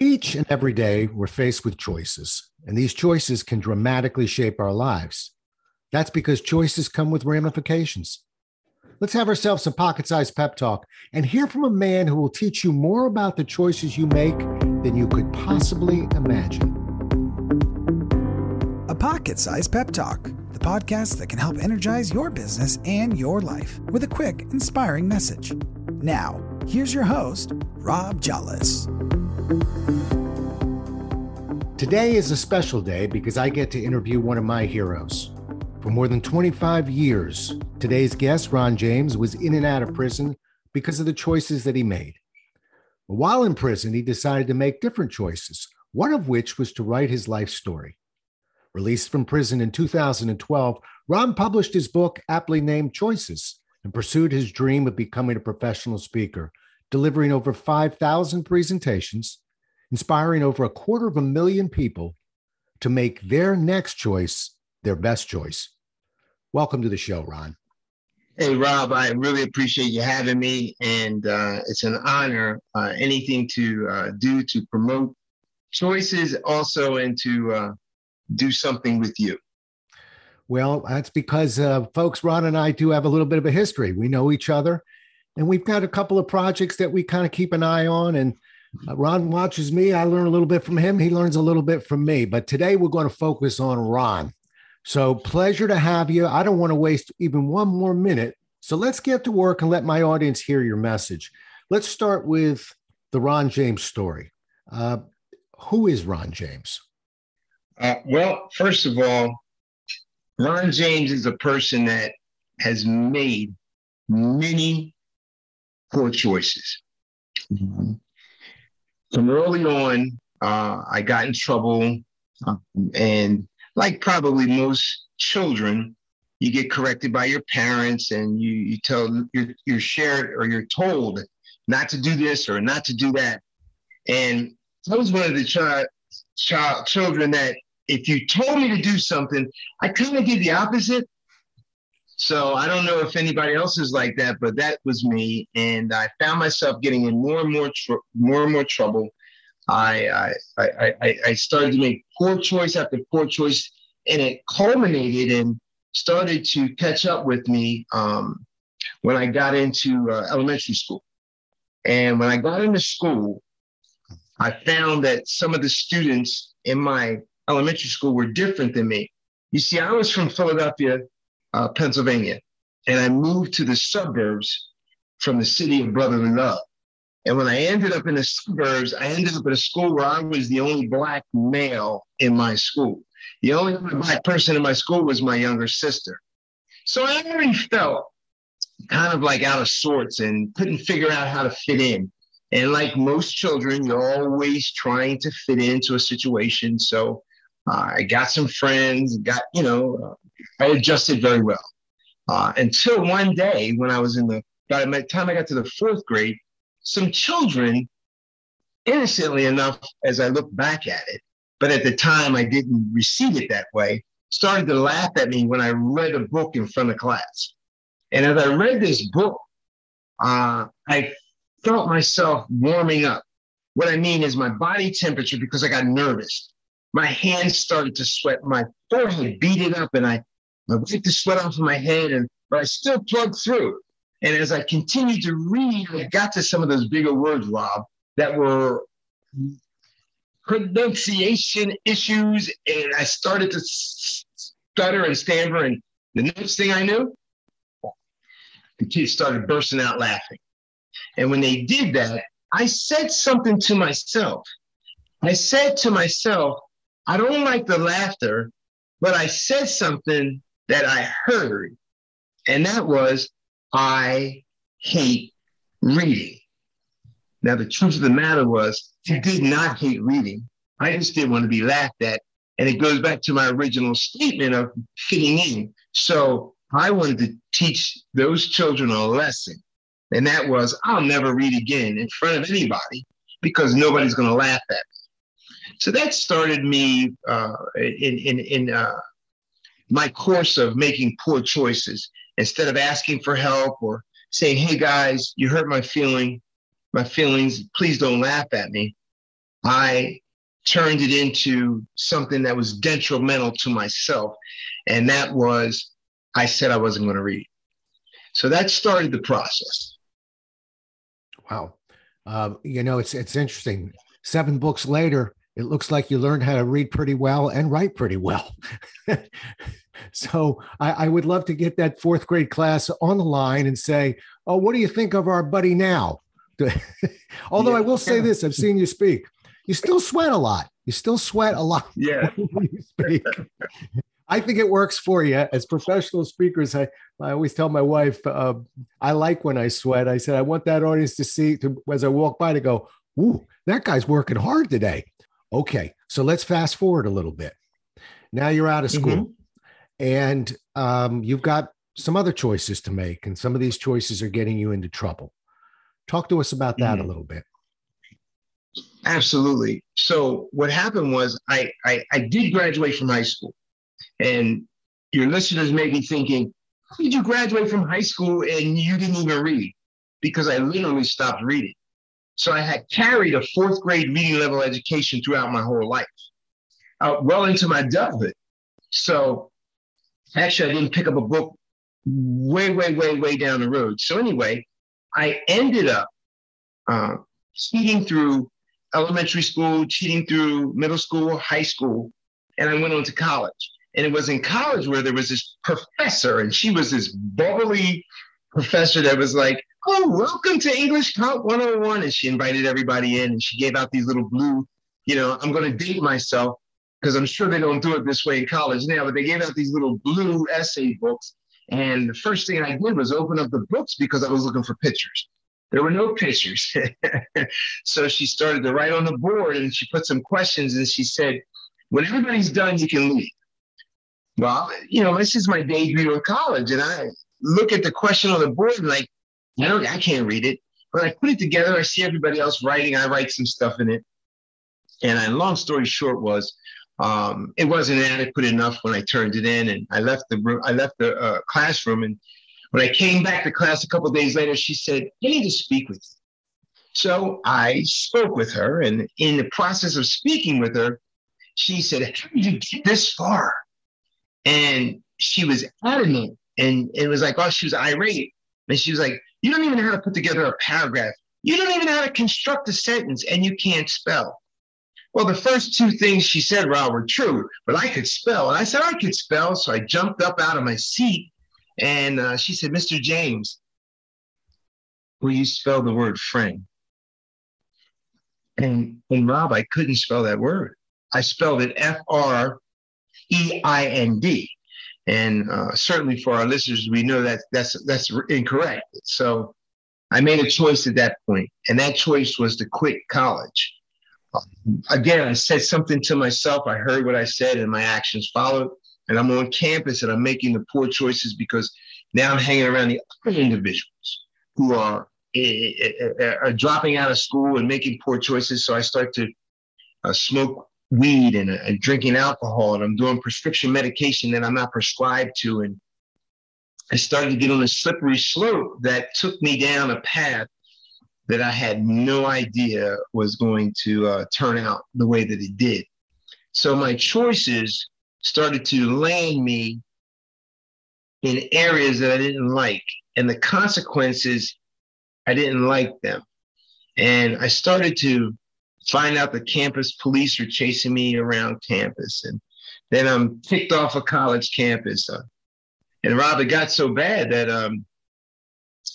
Each and every day, we're faced with choices, and these choices can dramatically shape our lives. That's because choices come with ramifications. Let's have ourselves some pocket sized pep talk and hear from a man who will teach you more about the choices you make than you could possibly imagine. A pocket sized pep talk, the podcast that can help energize your business and your life with a quick, inspiring message. Now, here's your host, Rob Jolles. Today is a special day because I get to interview one of my heroes. For more than 25 years, today's guest, Ron James, was in and out of prison because of the choices that he made. While in prison, he decided to make different choices, one of which was to write his life story. Released from prison in 2012, Ron published his book, aptly named Choices, and pursued his dream of becoming a professional speaker delivering over 5,000 presentations, inspiring over a quarter of a million people to make their next choice their best choice. Welcome to the show, Ron. Hey, Rob, I really appreciate you having me. And uh, it's an honor. Uh, anything to uh, do to promote choices, also, and to uh, do something with you. Well, that's because, uh, folks, Ron and I do have a little bit of a history. We know each other and we've got a couple of projects that we kind of keep an eye on. And uh, Ron watches me. I learn a little bit from him. He learns a little bit from me. But today we're going to focus on Ron. So pleasure to have you. I don't want to waste even one more minute. So let's get to work and let my audience hear your message. Let's start with the Ron James story. Uh, who is Ron James? Uh, well, first of all, Ron James is a person that has made many poor choices. Mm-hmm. From early on, uh, I got in trouble, um, and like probably most children, you get corrected by your parents, and you you tell you're you're shared or you're told not to do this or not to do that. And I was one of the child child children that if you told me to do something, I kind of did the opposite. So I don't know if anybody else is like that, but that was me, and I found myself getting in more and more tr- more and more trouble. I, I I I started to make poor choice after poor choice, and it culminated and started to catch up with me um, when I got into uh, elementary school. And when I got into school, I found that some of the students in my elementary school were different than me. You see, I was from Philadelphia, uh, Pennsylvania, and I moved to the suburbs from the city of brotherly love. And when I ended up in the suburbs, I ended up at a school where I was the only black male in my school. The only black person in my school was my younger sister. So I already felt kind of like out of sorts and couldn't figure out how to fit in. And like most children, you're always trying to fit into a situation. So uh, I got some friends, got, you know, I adjusted very well. Uh, until one day when I was in the, by the time I got to the fourth grade, some children, innocently enough, as I look back at it, but at the time I didn't receive it that way, started to laugh at me when I read a book in front of class. And as I read this book, uh, I felt myself warming up. What I mean is my body temperature, because I got nervous, my hands started to sweat, my forehead beaded up, and I I wiped the sweat off of my head, and but I still plugged through. And as I continued to read, I got to some of those bigger words, Rob, that were pronunciation issues, and I started to stutter and stammer. And the next thing I knew, the kids started bursting out laughing. And when they did that, I said something to myself. I said to myself, I don't like the laughter, but I said something that I heard, and that was, I hate reading. Now, the truth of the matter was, I did not hate reading. I just didn't want to be laughed at. And it goes back to my original statement of fitting in. So I wanted to teach those children a lesson. And that was, I'll never read again in front of anybody because nobody's going to laugh at me. So that started me uh, in, in, in uh, my course of making poor choices instead of asking for help or saying, hey guys, you hurt my feeling, my feelings, please don't laugh at me. I turned it into something that was detrimental to myself. And that was, I said I wasn't going to read. So that started the process. Wow. Uh, you know, it's it's interesting. Seven books later, it looks like you learned how to read pretty well and write pretty well. so I, I, would love to get that fourth grade class on the line and say, "Oh, what do you think of our buddy now?" Although yeah. I will say this, I've seen you speak. You still sweat a lot. You still sweat a lot. Yeah. when you speak. I think it works for you as professional speakers. I, I always tell my wife, uh, I like when I sweat. I said, I want that audience to see to, as I walk by to go, Ooh, that guy's working hard today. Okay. So let's fast forward a little bit. Now you're out of school mm-hmm. and um, you've got some other choices to make, and some of these choices are getting you into trouble. Talk to us about that mm-hmm. a little bit. Absolutely. So what happened was I, I I did graduate from high school. And your listeners may be thinking, did you graduate from high school and you didn't even read? Because I literally stopped reading. So I had carried a fourth grade reading level education throughout my whole life, uh, well into my adulthood. So actually, I didn't pick up a book way, way, way, way down the road. So anyway, I ended up uh, cheating through elementary school, cheating through middle school, high school, and I went on to college. And it was in college where there was this professor, and she was this bubbly professor that was like, Oh, welcome to English Comp 101. And she invited everybody in and she gave out these little blue, you know, I'm going to date myself because I'm sure they don't do it this way in college now, but they gave out these little blue essay books. And the first thing I did was open up the books because I was looking for pictures. There were no pictures. so she started to write on the board and she put some questions and she said, When everybody's done, you can leave. Well, you know, this is my debut in college, and I look at the question on the board and like, I don't, I can't read it. But I put it together. I see everybody else writing. I write some stuff in it. And I, long story short was, um, it wasn't adequate enough when I turned it in, and I left the room. I left the uh, classroom, and when I came back to class a couple days later, she said, "I need to speak with you." So I spoke with her, and in the process of speaking with her, she said, "How did you get this far?" And she was adamant and it was like, oh, she was irate. And she was like, you don't even know how to put together a paragraph. You don't even know how to construct a sentence and you can't spell. Well, the first two things she said, Rob, were true, but I could spell. And I said, I could spell. So I jumped up out of my seat and uh, she said, Mr. James, will you spell the word friend? And, and Rob, I couldn't spell that word. I spelled it F R E I N D. And uh, certainly for our listeners, we know that that's that's incorrect. So I made a choice at that point, and that choice was to quit college. Um, again, I said something to myself. I heard what I said, and my actions followed. And I'm on campus, and I'm making the poor choices because now I'm hanging around the other individuals who are, uh, are dropping out of school and making poor choices. So I start to uh, smoke weed and, and drinking alcohol and I'm doing prescription medication that I'm not prescribed to. And I started to get on a slippery slope that took me down a path that I had no idea was going to uh, turn out the way that it did. So my choices started to land me in areas that I didn't like, and the consequences, I didn't like them. And I started to find out the campus police are chasing me around campus. And then I'm kicked off a college campus. Uh, and Rob, it got so bad that um,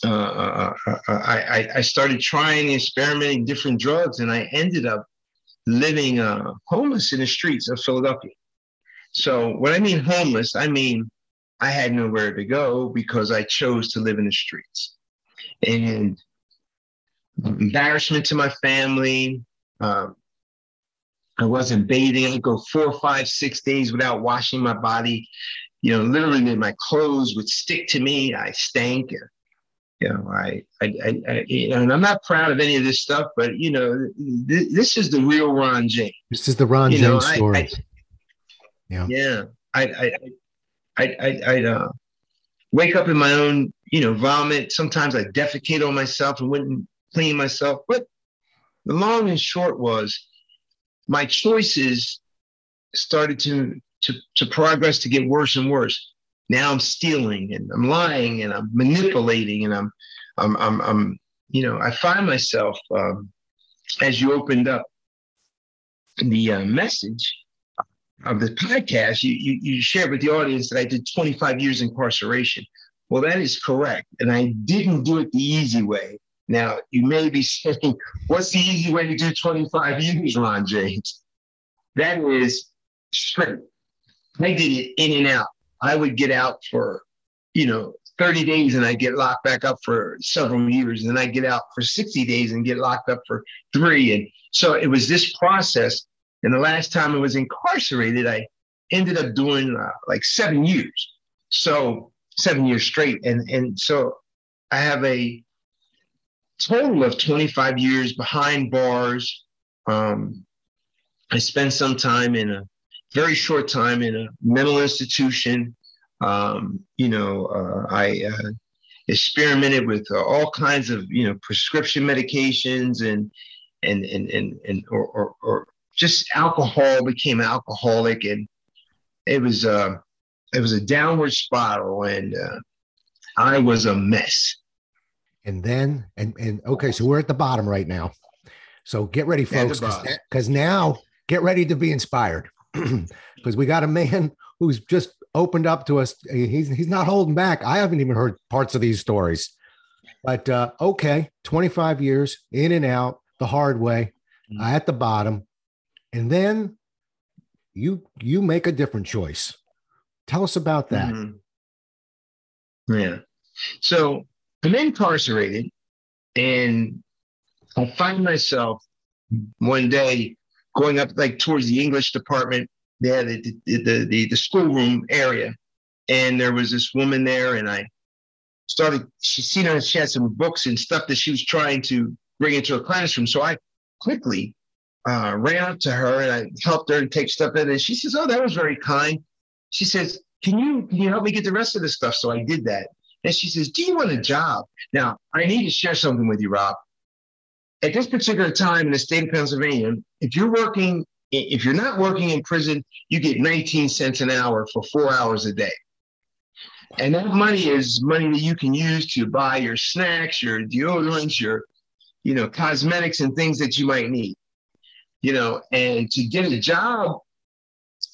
uh, uh, uh, uh I, I started trying experimenting different drugs, and I ended up living uh, homeless in the streets of Philadelphia. So, when I mean homeless, I mean I had nowhere to go because I chose to live in the streets. And embarrassment to my family, um, I wasn't bathing. I'd go four, five, six days without washing my body. You know, literally, my clothes would stick to me. I stank. You know, I, I, I, I you know, and I'm not proud of any of this stuff, but you know, th- this is the real Ron James. This is the Ron you James know, story. I, yeah, yeah. I, I, I, I, I'd uh, wake up in my own, you know, vomit. Sometimes I defecate on myself and wouldn't clean myself, but the long and short was my choices started to, to, to progress to get worse and worse. Now I'm stealing and I'm lying and I'm manipulating and I'm, I'm, I'm, I'm you know, I find myself, um, as you opened up the uh, message of the podcast, you, you, you shared with the audience that I did 25 years incarceration. Well, that is correct. And I didn't do it the easy way. Now, you may be saying, what's the easy way to do 25 years, Ron James? That is straight. I did it in and out. I would get out for, you know, 30 days and I get locked back up for several years. And then I get out for 60 days and get locked up for three. And so it was this process. And the last time I was incarcerated, I ended up doing uh, like seven years. So seven years straight. And, and so I have a total of 25 years behind bars. Um, I spent some time in a very short time in a mental institution. Um, you know, uh, I uh, experimented with uh, all kinds of you know prescription medications and and and and, and or, or, or just alcohol. Became alcoholic, and it was uh, it was a downward spiral, and uh, I was a mess. And then and and okay, so we're at the bottom right now. So get ready, folks, because now get ready to be inspired because we got a man who's just opened up to us. He's he's not holding back. I haven't even heard parts of these stories. But uh, okay, 25 years in and out the hard way mm-hmm. uh, at the bottom. And then you you make a different choice. Tell us about that. Mm-hmm. Yeah. So I'm incarcerated and I find myself one day going up like towards the English department there, the, the, the, the schoolroom area. And there was this woman there, and I started, she seen her, she had some books and stuff that she was trying to bring into a classroom. So I quickly uh, ran up to her and I helped her take stuff in. And she says, Oh, that was very kind. She says, Can you can you help me get the rest of this stuff? So I did that. And she says, Do you want a job? Now, I need to share something with you, Rob. At this particular time in the state of Pennsylvania, if you're working if you're not working in prison, you get 19 cents an hour for four hours a day. And that money is money that you can use to buy your snacks, your deodorants, your, you know, cosmetics and things that you might need. You know, and to get a job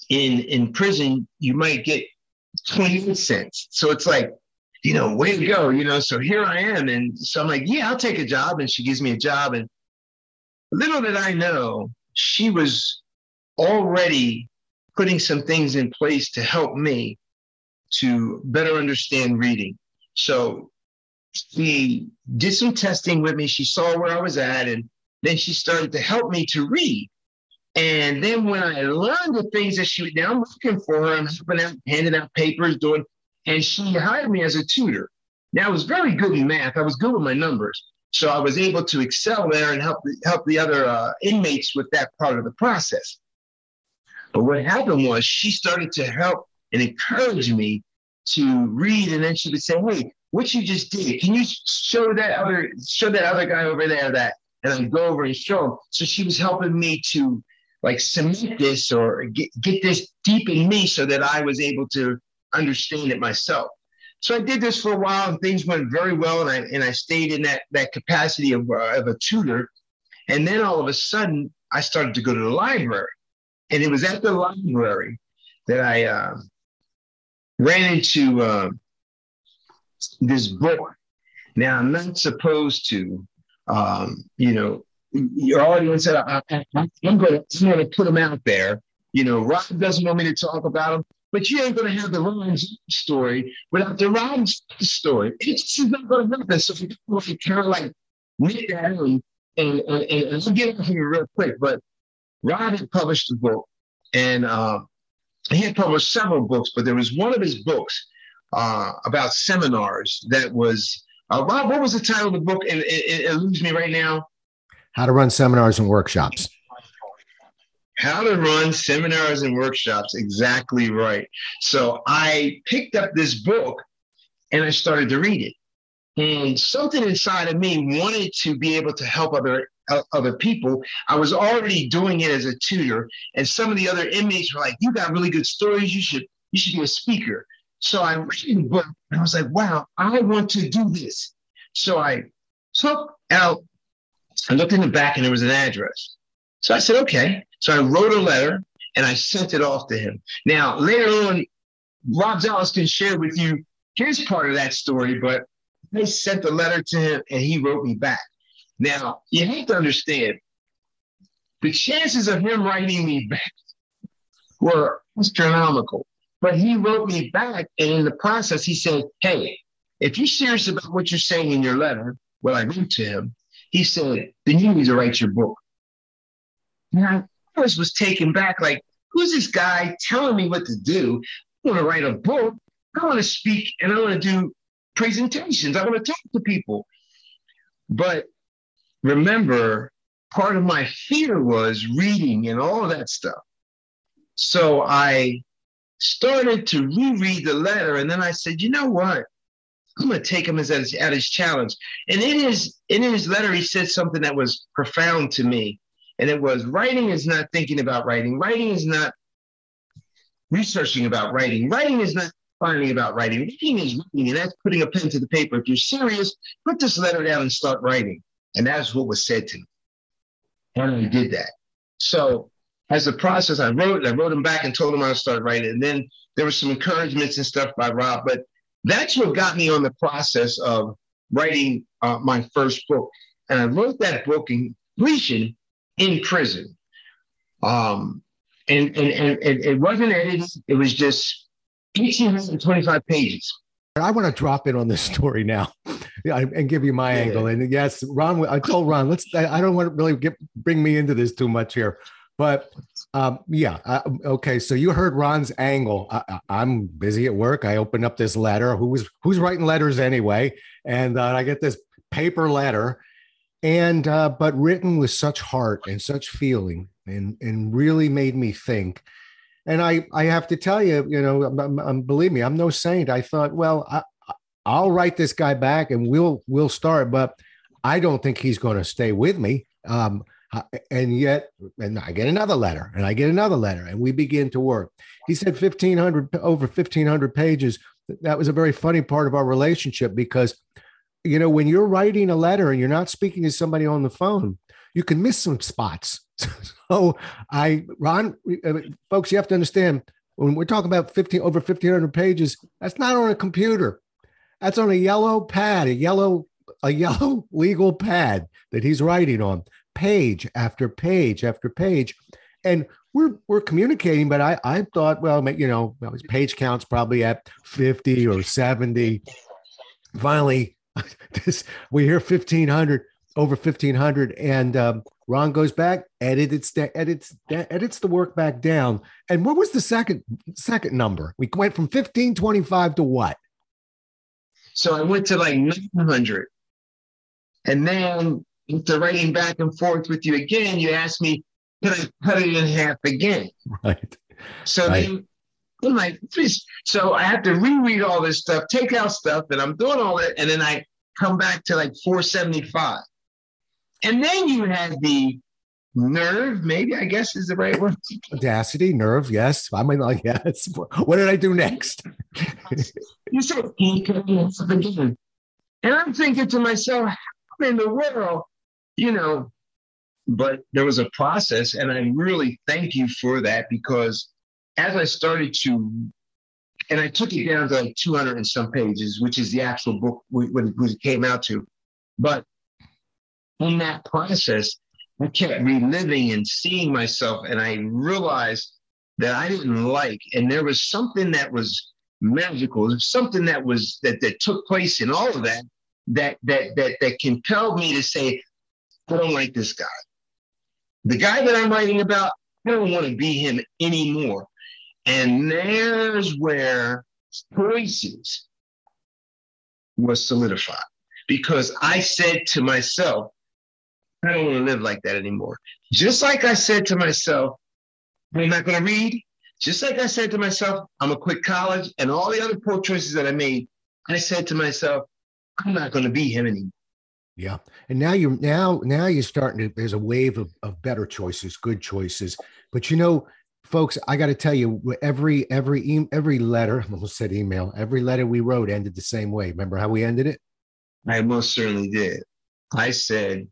in in prison, you might get 20 cents. So it's like, you know, way to go, you know. So here I am. And so I'm like, yeah, I'll take a job. And she gives me a job. And little did I know, she was already putting some things in place to help me to better understand reading. So she did some testing with me. She saw where I was at, and then she started to help me to read. And then when I learned the things that she was now looking for I'm helping out, handing out papers, doing, and she hired me as a tutor. Now I was very good in math. I was good with my numbers. So I was able to excel there and help help the other uh, inmates with that part of the process. But what happened was she started to help and encourage me to read, and then she would say, "Hey, what you just did? Can you show that other show that other guy over there that?" And I'd go over and show him. So she was helping me to like cement this or get, get this deep in me so that I was able to understand it myself. So I did this for a while, and things went very well, and I and I stayed in that that capacity of, uh, of a tutor. And then all of a sudden, I started to go to the library, and it was at the library that I uh, ran into uh, this book. Now, I'm not supposed to, um, you know, your audience said, I, am going to put them out there. You know, Rob doesn't want me to talk about them, but you ain't going to have the Ron story without the Ron story. It's just not going to happen. So we kind of like nip that in and, and, and, and I'll get into here real quick. But Rob had published a book, and uh, he had published several books, but there was one of his books uh, about seminars that was. Uh, what was the title of the book? It, it, it eludes me right now. How to run seminars and workshops. How to run seminars and workshops. Exactly right. So I picked up this book and I started to read it. And something inside of me wanted to be able to help other uh, other people. I was already doing it as a tutor, and some of the other inmates were like, "You got really good stories. You should you should be a speaker." So I read the book, and I was like, "Wow, I want to do this." So I took out, I looked in the back, and there was an address. So I said, "Okay." So I wrote a letter and I sent it off to him. Now later on, Rob Jolles can share with you his part of that story, but I sent the letter to him and he wrote me back. Now, you have to understand the chances of him writing me back were astronomical. But he wrote me back, and in the process, he said, Hey, if you're serious about what you're saying in your letter, what I wrote to him, he said, then you need to write your book. Now, was, was taken back, like, who's this guy telling me what to do? I want to write a book. I want to speak and I want to do presentations. I want to talk to people. But remember, part of my fear was reading and all that stuff. So I started to reread the letter, and then I said, you know what? I'm going to take him as at his, at his challenge. And in his in his letter, he said something that was profound to me, and it was writing is not thinking about writing. Writing is not researching about writing. Writing is not finding about writing. Writing is writing, and that's putting a pen to the paper. If you're serious, put this letter down and start writing. And that's what was said to me. And I did that. So as a process, I wrote, I wrote him back and told him I would start writing. And then there were some encouragements and stuff by Rob, but that's what got me on the process of writing uh, my first book. And I wrote that book in completion in prison. Um, and, and, and, and it wasn't edited, it was just 1,825 pages. I want to drop in on this story now and give you my yeah. angle. And yes, Ron, I told Ron, let's, I don't want to really get, bring me into this too much here. But um, yeah, uh, okay. So you heard Ron's angle. I, am busy at work. I open up this letter. Who was who's writing letters anyway? And uh, I get this paper letter, and uh, but written with such heart and such feeling, and and really made me think. And I I have to tell you, you know, I'm, I'm, believe me, I'm no saint. I thought, well, I, I'll write this guy back, and we'll we'll start, but I don't think he's going to stay with me. Um, and yet, and I get another letter, and I get another letter, and we begin to work. He said 1,500 over 1,500 pages. That was a very funny part of our relationship because, you know, when you're writing a letter and you're not speaking to somebody on the phone, you can miss some spots. so I, Ron, uh, folks, you have to understand when we're talking about 15 over 1,500 pages, that's not on a computer. That's on a yellow pad, a yellow a yellow legal pad that he's writing on page after page after page. And we're we're communicating, but I I thought, well, you know, his page count's probably at 50 or 70. Finally, this we hear 1500 over 1500 and um, Ron goes back, edits edits edits the work back down. And what was the second second number? We went from 1525 to what? So I went to like 900. And then after writing back and forth with you again, you asked me, can I cut it in half again? Right. So right. then I'm like, please. So I have to reread all this stuff, take out stuff, and I'm doing all that. And then I come back to like 475. And then you had the nerve, maybe I guess is the right word. Audacity, nerve, yes. I might like, yes. What did I do next? you said, again. And I'm thinking to myself, how in the world you know, but there was a process, and I really thank you for that because as I started to, and I took it down to like 200 and some pages, which is the actual book when it came out to. But in that process, I kept reliving and seeing myself, and I realized that I didn't like, and there was something that was magical, something that was that that took place in all of that that that that that compelled me to say, I don't like this guy. The guy that I'm writing about, I don't want to be him anymore. And there's where choices was solidified because I said to myself, I don't want to live like that anymore. Just like I said to myself, I'm not going to read. Just like I said to myself, I'm going to quit college and all the other poor choices that I made. I said to myself, I'm not going to be him anymore. Yeah. And now you're now now you're starting to there's a wave of, of better choices, good choices. But you know, folks, I got to tell you, every every every letter, I almost said email, every letter we wrote ended the same way. Remember how we ended it? I most certainly did. I said,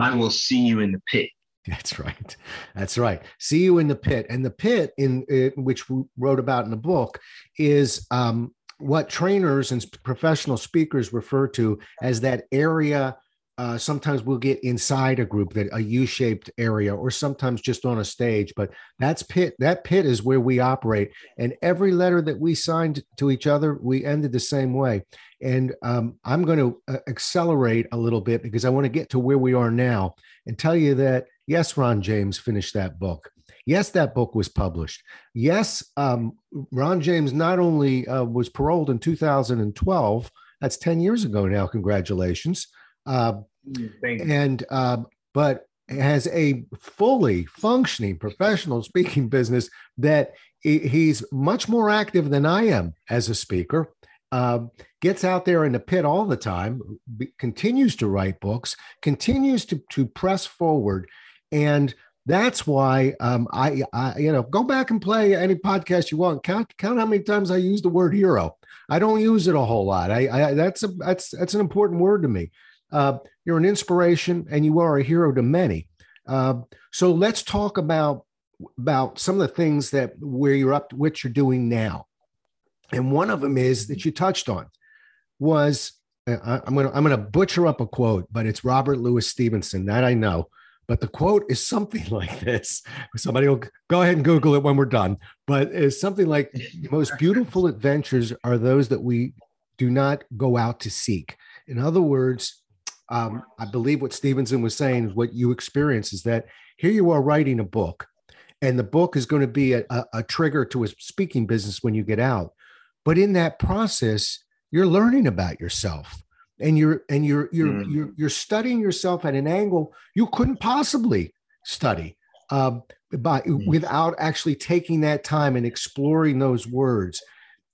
I will see you in the pit. That's right. That's right. See you in the pit. And the pit, in, in which we wrote about in the book, is um, what trainers and professional speakers refer to as that area uh, sometimes we'll get inside a group that a u-shaped area or sometimes just on a stage but that's pit that pit is where we operate and every letter that we signed to each other we ended the same way and um, i'm going to uh, accelerate a little bit because i want to get to where we are now and tell you that yes ron james finished that book Yes, that book was published. Yes, um, Ron James not only uh, was paroled in 2012, that's 10 years ago now, congratulations. Uh, and, uh, but has a fully functioning professional speaking business that he's much more active than I am as a speaker. Uh, gets out there in the pit all the time, continues to write books, continues to, to press forward. And that's why um, I, I, you know, go back and play any podcast you want. Count count how many times I use the word hero. I don't use it a whole lot. I, I that's a that's that's an important word to me. Uh, you're an inspiration, and you are a hero to many. Uh, so let's talk about about some of the things that where you're up to, what you're doing now. And one of them is that you touched on was uh, I'm gonna I'm gonna butcher up a quote, but it's Robert Louis Stevenson that I know but the quote is something like this. Somebody will go ahead and Google it when we're done. But it's something like the most beautiful adventures are those that we do not go out to seek. In other words, um, I believe what Stevenson was saying is what you experience is that here you are writing a book, and the book is going to be a, a, a trigger to a speaking business when you get out. But in that process, you're learning about yourself and you're and you're you're mm. you're you're studying yourself at an angle you couldn't possibly study uh, by mm. without actually taking that time and exploring those words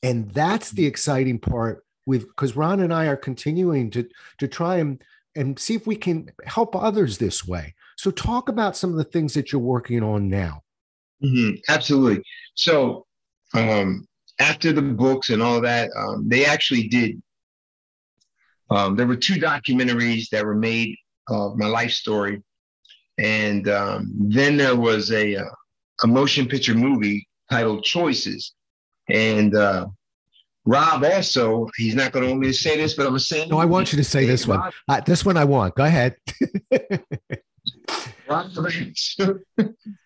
and that's the exciting part with because ron and i are continuing to to try and and see if we can help others this way so talk about some of the things that you're working on now mm-hmm. absolutely so um after the books and all that um, they actually did um, there were two documentaries that were made of my life story. And um, then there was a, uh, a motion picture movie titled Choices. And uh, Rob also, he's not going to want me to say this, but I'm going to say No, I want you to say this one. Uh, this one I want. Go ahead. Rob,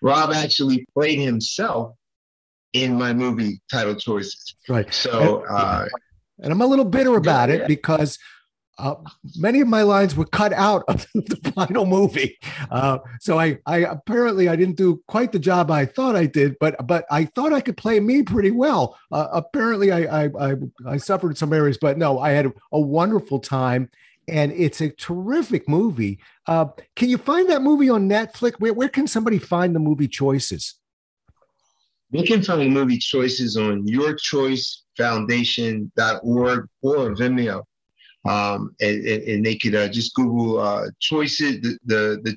Rob actually played himself in my movie title Choices. Right. So, uh, and I'm a little bitter about yeah, it because uh, many of my lines were cut out of the final movie. Uh, so I, I apparently I didn't do quite the job I thought I did, but but I thought I could play me pretty well. Uh, apparently I, I, I I suffered some areas, but no, I had a, wonderful time, and it's a terrific movie. Uh, can you find that movie on Netflix? Where where can somebody find the movie choices? They can find movie choices on yourchoicefoundation.org or Vimeo um, and, and, they could uh, just Google uh, choices the, the, the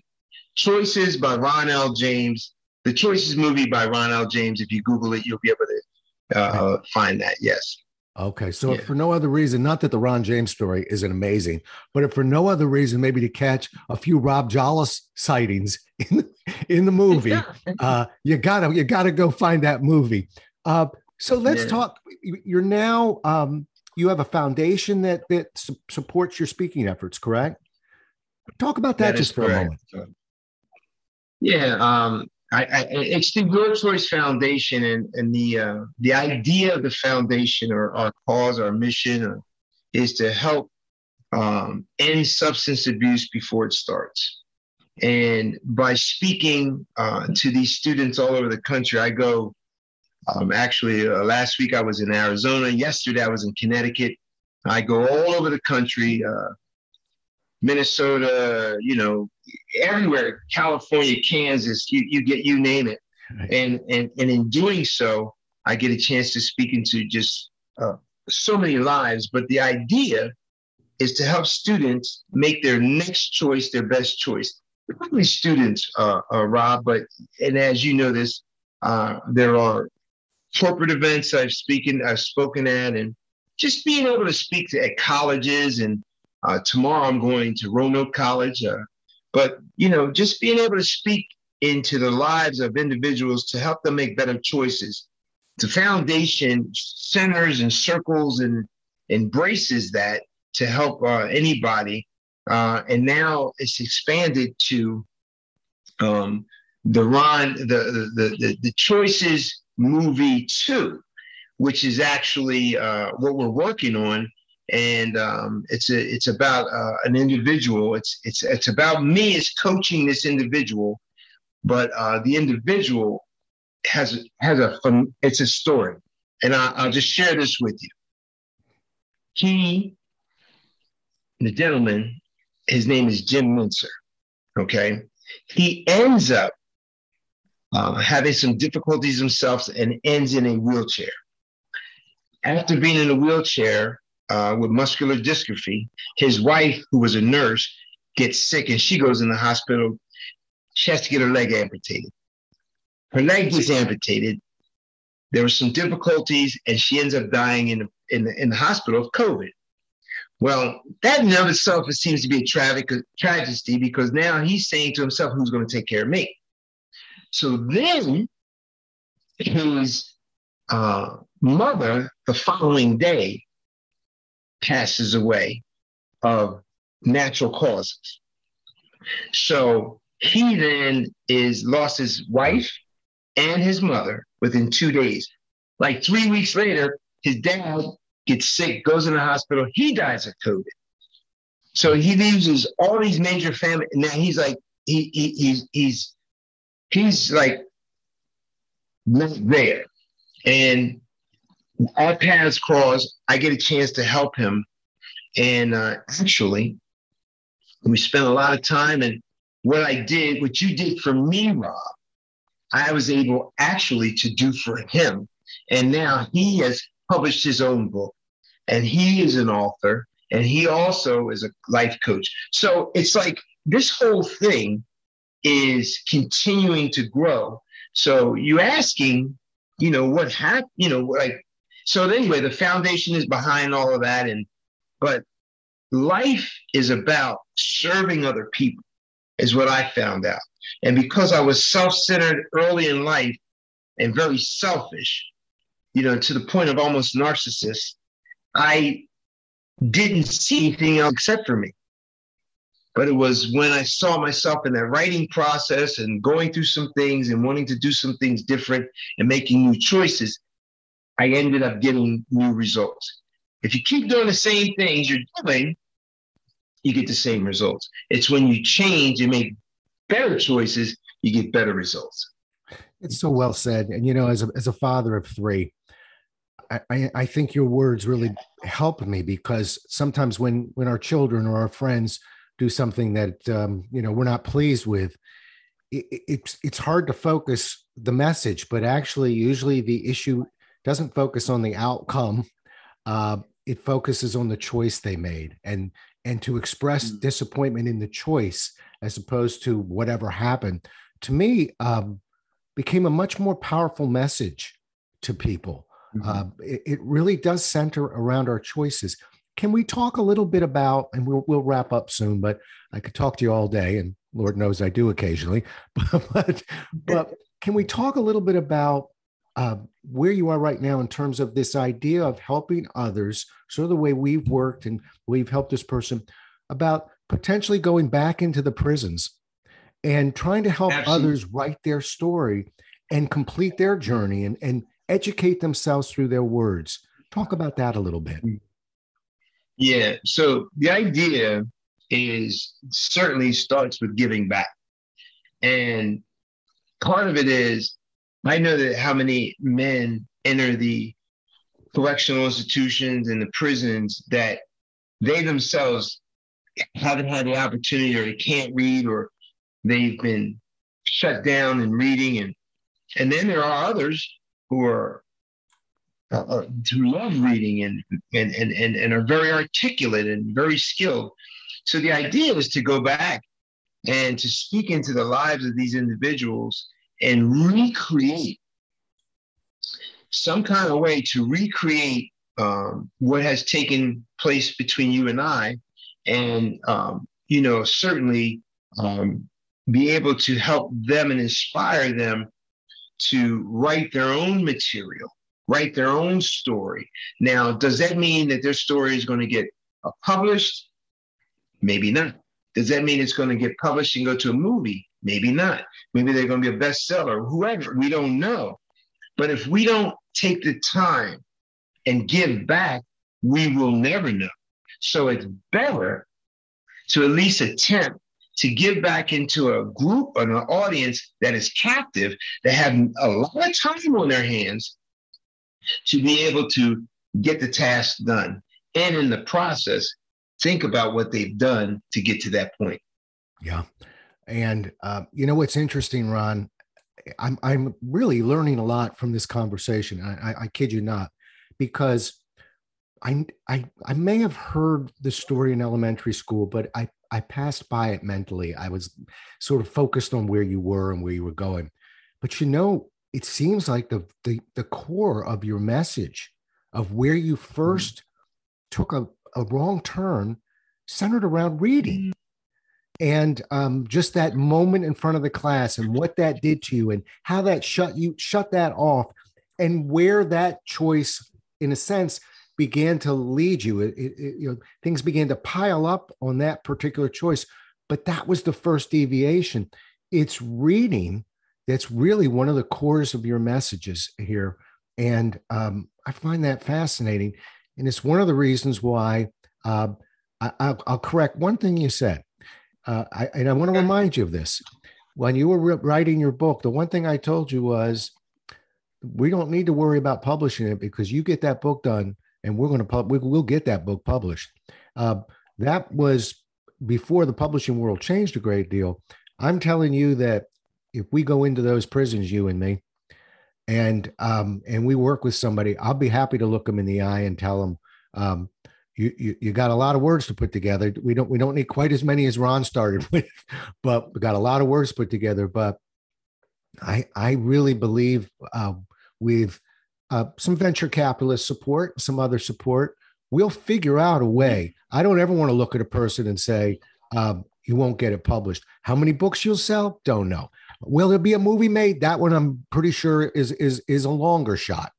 choices by Ron L. James, the choices movie by Ron L. James. If you Google it, you'll be able to uh, find that. Yes. Okay, so yeah. for no other reason, not that the Ron James story isn't amazing, but if for no other reason, maybe to catch a few Rob Jolles sightings in in the movie, uh, you gotta you gotta go find that movie. Uh, so let's yeah. talk. You're now um, you have a foundation that that su- supports your speaking efforts, correct? Talk about that, that just for correct. a moment. Yeah, um, I, I, it's the Your Choice Foundation, and, and the uh, the idea of the foundation, or our cause, our mission, or, is to help um, end substance abuse before it starts. And by speaking uh, to these students all over the country, I go um, actually, uh, last week I was in Arizona. Yesterday I was in Connecticut. I go all over the country, uh, Minnesota, you know, everywhere, California, Kansas, you, you get, you name it. Right. And, and, and in doing so, I get a chance to speak into just uh, so many lives. But the idea is to help students make their next choice their best choice. Probably students, uh, uh, Rob, but and as you know this, uh, there are corporate events I've speaking I've spoken at, and just being able to speak to, at colleges. And uh, tomorrow I'm going to Roanoke College, uh, but you know, just being able to speak into the lives of individuals to help them make better choices. The foundation centers and circles and embraces that to help uh, anybody. Uh, and now it's expanded to um, the Ron, the, the, the, the Choices movie two, which is actually uh, what we're working on. And um, it's a, it's about uh, an individual. It's it's it's about me as coaching this individual but uh, the individual has has a it's a story, and I, I'll just share this with you. He, the gentleman, his name is Jim Mincer. Okay, he ends up uh, having some difficulties himself and ends in a wheelchair. After being in a wheelchair uh, with muscular dystrophy, his wife, who was a nurse, gets sick and she goes in the hospital she has to get her leg amputated. Her leg gets amputated. There were some difficulties, and she ends up dying in the, in the, in the hospital of COVID. Well, that in of itself it seems to be a tragic tragedy because now he's saying to himself, "Who's going to take care of me?" So then his uh, mother, the following day, passes away of natural causes. So he then is lost his wife and his mother within two days. Like three weeks later, his dad gets sick, goes in the hospital. He dies of COVID. So he loses all these major family. Now he's like he, he he's he's he's like not there, and our paths cross. I get a chance to help him, and uh, actually, we spent a lot of time and what I did, what you did for me, Rob, I was able actually to do for him. And now he has published his own book and he is an author and he also is a life coach. So it's like this whole thing is continuing to grow. So you asking, you know, what happened, you know, like, so anyway, the foundation is behind all of that. And, but life is about serving other people is what I found out. And because I was self centered early in life and very selfish, you know, to the point of almost narcissist, I didn't see anything else except for me. But it was when I saw myself in that writing process and going through some things and wanting to do some things different and making new choices, I ended up getting new results. If you keep doing the same things you're doing, you get the same results. It's when you change and make better choices, you get better results. It's so well said. And you know, as a as a father of three, I, I think your words really help me because sometimes when when our children or our friends do something that um, you know we're not pleased with, it, it's it's hard to focus the message. But actually, usually the issue doesn't focus on the outcome. Uh, it focuses on the choice they made, and and to express mm. disappointment in the choice as opposed to whatever happened to me um, became a much more powerful message to people mm-hmm. uh, it, it, really does center around our choices can we talk a little bit about and we'll, we'll wrap up soon but i could talk to you all day and lord knows i do occasionally but, but, can we talk a little bit about uh, where you are right now in terms of this idea of helping others, sort of the way we've worked and we've helped this person about potentially going back into the prisons and trying to help Absolutely. others write their story and complete their journey and, and educate themselves through their words. Talk about that a little bit. Yeah. So the idea is certainly starts with giving back. And part of it is I know that how many men enter the correctional institutions and the prisons that they themselves haven't had the opportunity or they can't read or they've been shut down in reading and and then there are others who are uh, uh, who love reading and, and, and, and, and are very articulate and very skilled. So the idea is to go back and to speak into the lives of these individuals and recreate some kind of way to recreate um, what has taken place between you and I, and um, you know certainly um, be able to help them and inspire them to write their own material, write their own story. Now, does that mean that their story is going to get uh, published? Maybe not. Does that mean it's going to get published and go to a movie? Maybe not. Maybe they're going to be a bestseller, whoever. We don't know. But if we don't take the time and give back, we will never know. So it's better to at least attempt to give back into a group or an audience that is captive, that have a lot of time on their hands to be able to get the task done. And in the process, think about what they've done to get to that point. Yeah. And uh, you know what's interesting, Ron? I'm I'm really learning a lot from this conversation. I, I, I kid you not, because I, I I may have heard the story in elementary school, but I I passed by it mentally. I was sort of focused on where you were and where you were going. But you know, it seems like the the, the core of your message of where you 1st mm-hmm. took a, a wrong turn centered around reading. Mm-hmm. And um, just that moment in front of the class and what that did to you and how that shut you shut that off and where that choice, in a sense, began to lead you. It, it, you know, things began to pile up on that particular choice, but that was the first deviation. It's reading that's really one of the cores of your messages here, and um, I find that fascinating. And it's one of the reasons why uh, I, will correct one thing you said, uh, I, and I want to remind you of this. When you were writing your book, the one thing I told you was, we don't need to worry about publishing it because you get that book done and we're going to pub- we, will get that book published. Uh, that was before the publishing world changed a great deal. I'm telling you that if we go into those prisons, you and me, and um, and we work with somebody, I'll be happy to look them in the eye and tell them, um, you, you you got a lot of words to put together. We don't we don't need quite as many as Ron started with, but we got a lot of words put together. But I I really believe uh, we've uh, some venture capitalist support, some other support. We'll figure out a way. I don't ever want to look at a person and say, um, you won't get it published. How many books you'll sell? Don't know. Will there be a movie made? That one I'm pretty sure is is is a longer shot.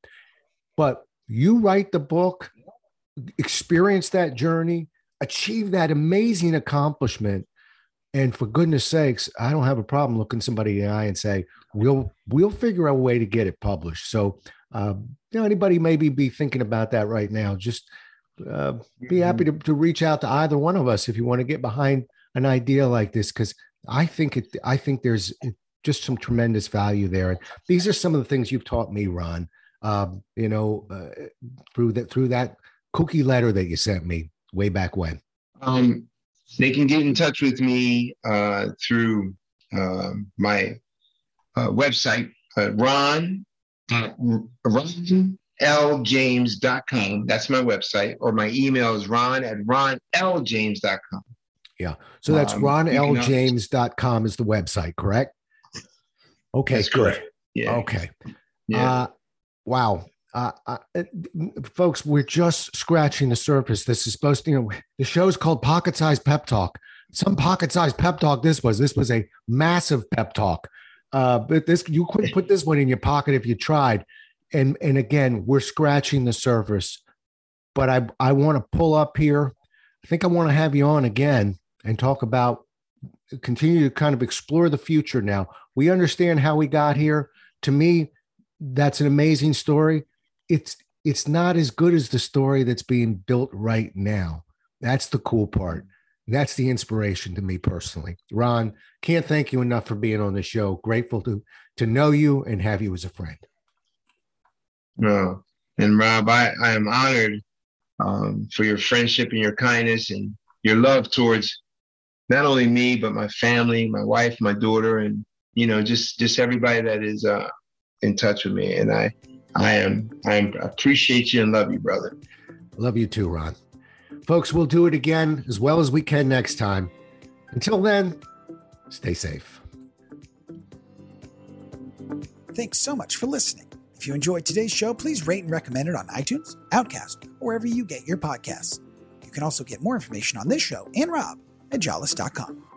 But you write the book, experience that journey, achieve that amazing accomplishment, and for goodness sakes, I don't have a problem looking somebody in the eye and say, "We'll we'll figure out a way to get it published." So uh, you know, anybody maybe be thinking about that right now. Just uh, be happy mm-hmm. to, to reach out to either one of us if you want to get behind an idea like this, because I think it. I think there's just some tremendous value there. And these are some of the things you've taught me, Ron. Um, you know, uh, through that through that cookie letter that you sent me way back when. Um, they can get in touch with me uh, through uh, my uh, website, uh, Ron at ronljames.com. That's my website, or my email is ron at ronljames.com. Yeah. So that's um, ronljames.com is the website, correct? Okay. That's correct. Yeah. Okay. Yeah. Uh, wow. Uh, uh, folks, we're just scratching the surface. This is supposed to, you know, the show's called Pocket Size Pep Talk. Some pocket sized pep talk this was. This was a massive pep talk. Uh, but this you couldn't put this one in your pocket if you tried. And and again, we're scratching the surface. But I I want to pull up here. I think I want to have you on again and talk about continue to kind of explore the future now. We understand how we got here. To me, that's an amazing story. It's it's not as good as the story that's being built right now. That's the cool part. That's the inspiration to me personally. Ron, can't thank you enough for being on the show. Grateful to to know you and have you as a friend. No, and Rob, I, I am honored um, for your friendship and your kindness and your love towards not only me but my family, my wife, my daughter, and you know just just everybody that is uh, in touch with me. And I I am I appreciate you and love you, brother. Love you too, Ron. Folks, we'll do it again as well as we can next time. Until then, stay safe. Thanks so much for listening. If you enjoyed today's show, please rate and recommend it on iTunes, Overcast, or wherever you get your podcasts. You can also get more information on this show and Rob at jolles.com.